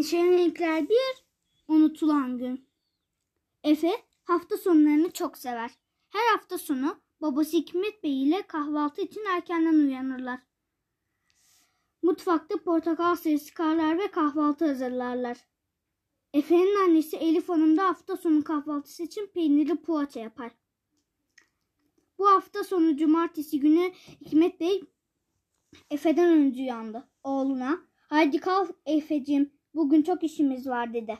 Neşeli renkler bir, unutulan gün. Efe hafta sonlarını çok sever. Her hafta sonu babası Hikmet Bey ile kahvaltı için erkenden uyanırlar. Mutfakta portakal suyu sıkarlar ve kahvaltı hazırlarlar. Efe'nin annesi Elif Hanım da hafta sonu kahvaltısı için peynirli poğaça yapar. Bu hafta sonu cumartesi günü Hikmet Bey Efe'den önce uyandı. Oğluna haydi kalk Efe'cim bugün çok işimiz var dedi.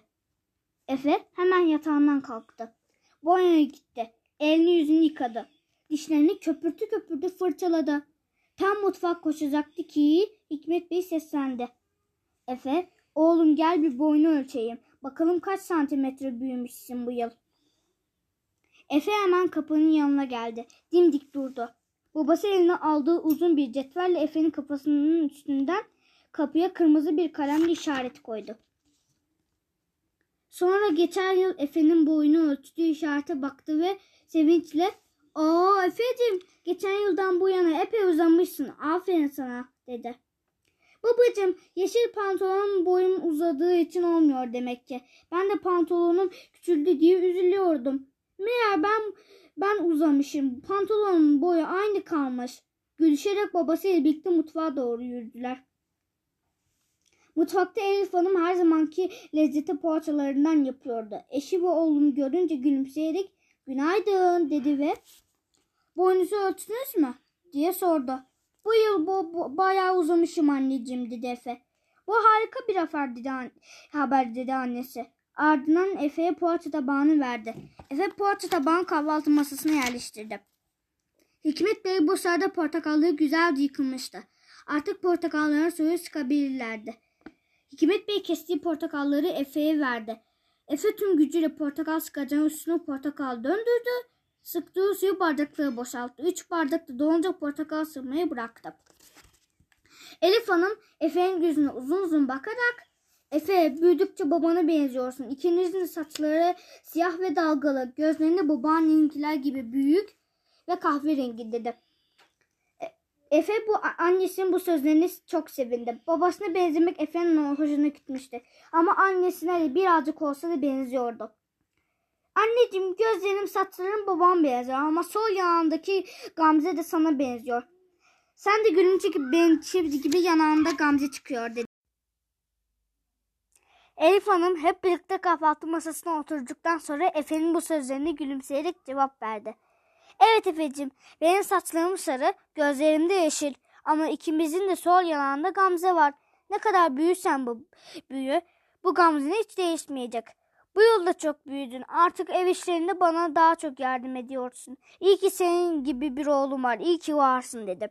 Efe hemen yatağından kalktı. Banyoya gitti. Elini yüzünü yıkadı. Dişlerini köpürtü köpürdü fırçaladı. Tam mutfak koşacaktı ki Hikmet Bey seslendi. Efe, oğlum gel bir boyunu ölçeyim. Bakalım kaç santimetre büyümüşsün bu yıl. Efe hemen kapının yanına geldi. Dimdik durdu. Babası eline aldığı uzun bir cetvelle Efe'nin kafasının üstünden kapıya kırmızı bir kalemle işaret koydu. Sonra geçen yıl Efe'nin boyunu ölçtüğü işarete baktı ve sevinçle ''Aa Efe'cim geçen yıldan bu yana epey uzamışsın aferin sana'' dedi. Babacım yeşil pantolonun boyum uzadığı için olmuyor demek ki. Ben de pantolonum küçüldü diye üzülüyordum. Meğer ben ben uzamışım. Pantolonun boyu aynı kalmış. Gülüşerek babasıyla birlikte mutfağa doğru yürüdüler. Mutfakta Elif Hanım her zamanki lezzeti poğaçalarından yapıyordu. Eşi ve oğlunu görünce gülümseyerek günaydın dedi ve boyunuzu ölçtünüz mü diye sordu. Bu yıl bu, bu bayağı uzamışım anneciğim dedi Efe. Bu harika bir haber dedi, an- haber dedi annesi. Ardından Efe'ye poğaça tabağını verdi. Efe poğaça tabağını kahvaltı masasına yerleştirdi. Hikmet Bey bu sırada portakalları güzelce yıkılmıştı. Artık portakalların suyu sıkabilirlerdi. Hikmet Bey kestiği portakalları Efe'ye verdi. Efe tüm gücüyle portakal sıkacağın üstüne portakal döndürdü. Sıktığı suyu bardaklara boşalttı. Üç bardakta dolunca portakal sıkmayı bıraktı. Elif Hanım Efe'nin yüzüne uzun uzun bakarak Efe büyüdükçe babana benziyorsun. İkinizin saçları siyah ve dalgalı. Gözlerinde babaanneninkiler gibi büyük ve kahverengi dedi. Efe bu annesinin bu sözlerini çok sevindi. Babasına benzemek Efe'nin hoşuna gitmişti. Ama annesine de birazcık olsa da benziyordu. Anneciğim gözlerim saçlarım babam benziyor ama sol yanındaki Gamze de sana benziyor. Sen de gülünce gibi benim çift gibi yanağında Gamze çıkıyor dedi. Elif Hanım hep birlikte kahvaltı masasına oturduktan sonra Efe'nin bu sözlerine gülümseyerek cevap verdi. Evet Efe'cim benim saçlarım sarı, gözlerim de yeşil ama ikimizin de sol yanağında Gamze var. Ne kadar büyürsen bu büyü bu Gamze'nin hiç değişmeyecek. Bu yılda çok büyüdün. Artık ev işlerinde bana daha çok yardım ediyorsun. İyi ki senin gibi bir oğlum var. İyi ki varsın dedi.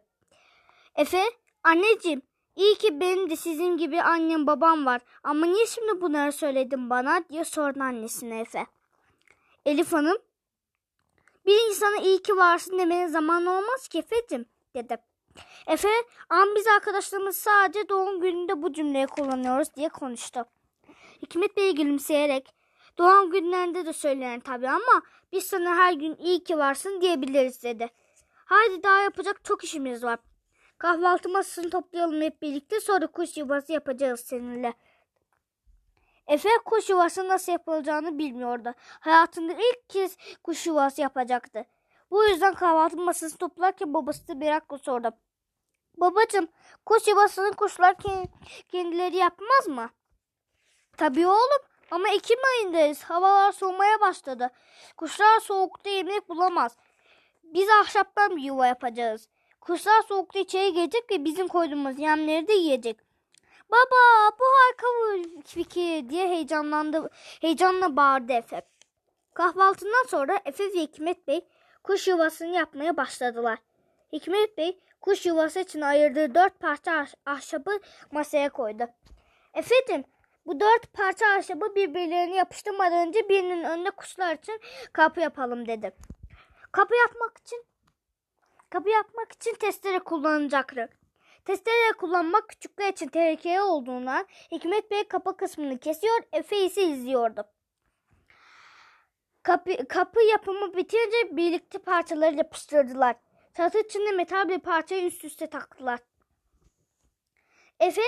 Efe, anneciğim, iyi ki benim de sizin gibi annem babam var. Ama niye şimdi bunları söyledin bana diye sordu annesine Efe. Elif Hanım, bir insana iyi ki varsın demeye zaman olmaz ki Efe'cim dedi. Efe, ama biz arkadaşlarımız sadece doğum gününde bu cümleyi kullanıyoruz diye konuştu. Hikmet Bey gülümseyerek Doğum günlerinde de söylenir tabii ama biz sana her gün iyi ki varsın diyebiliriz dedi. Haydi daha yapacak çok işimiz var. Kahvaltı masasını toplayalım hep birlikte sonra kuş yuvası yapacağız seninle. Efe kuş yuvası nasıl yapılacağını bilmiyordu. Hayatında ilk kez kuş yuvası yapacaktı. Bu yüzden kahvaltı masasını toplarken babası da merakla sordu. Babacım kuş yuvasını kuşlar kendileri yapmaz mı? Tabii oğlum ama Ekim ayındayız. Havalar soğumaya başladı. Kuşlar soğukta yemek bulamaz. Biz ahşaptan bir yuva yapacağız. Kuşlar soğukta içeri gelecek ve bizim koyduğumuz yemleri de yiyecek. Baba bu harika bir fikir diye heyecanlandı, heyecanla bağırdı Efe. Kahvaltından sonra Efe ve Hikmet Bey kuş yuvasını yapmaya başladılar. Hikmet Bey kuş yuvası için ayırdığı dört parça ahşabı masaya koydu. Efendim bu dört parça ahşabı birbirlerine yapıştırmadan önce birinin önüne kuşlar için kapı yapalım dedi. Kapı yapmak için kapı yapmak için testere kullanılacaktır. Testere kullanmak küçükler için tehlikeli olduğundan Hikmet Bey kapı kısmını kesiyor, Efe ise izliyordu. Kapı, kapı yapımı bitince birlikte parçaları yapıştırdılar. Çatı içinde metal bir parçayı üst üste taktılar. Efe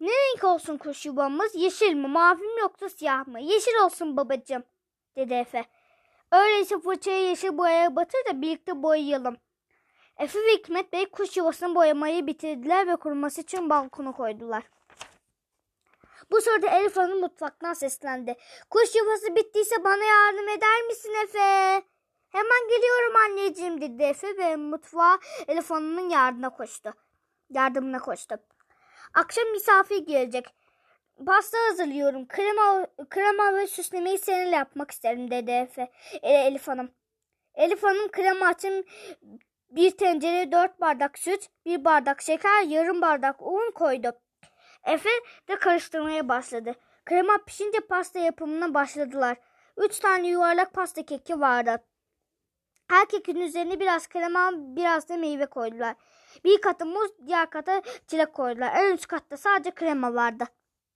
Ne renk olsun kuş yuvamız? Yeşil mi, mavi mi yoksa siyah mı? Yeşil olsun babacığım, dedi Efe. Öyleyse fırçayı yeşil boyaya batır da birlikte boyayalım. Efe ve Hikmet Bey kuş yuvasını boyamayı bitirdiler ve kuruması için balkona koydular. Bu sırada Elif Hanım mutfaktan seslendi. Kuş yuvası bittiyse bana yardım eder misin Efe? Hemen geliyorum anneciğim dedi Efe ve mutfağa Elif Hanım'ın yardımına koştu. Yardımına koştu. Akşam misafir gelecek. Pasta hazırlıyorum. Krema, krema ve süslemeyi seninle yapmak isterim dedi Efe. E, Elif Hanım. Elif Hanım krema için bir tencereye dört bardak süt, bir bardak şeker, yarım bardak un koydu. Efe de karıştırmaya başladı. Krema pişince pasta yapımına başladılar. Üç tane yuvarlak pasta keki vardı. Her kekin üzerine biraz krema, biraz da meyve koydular. Bir katı muz, diğer kata çilek koydular. En üst katta sadece krema vardı.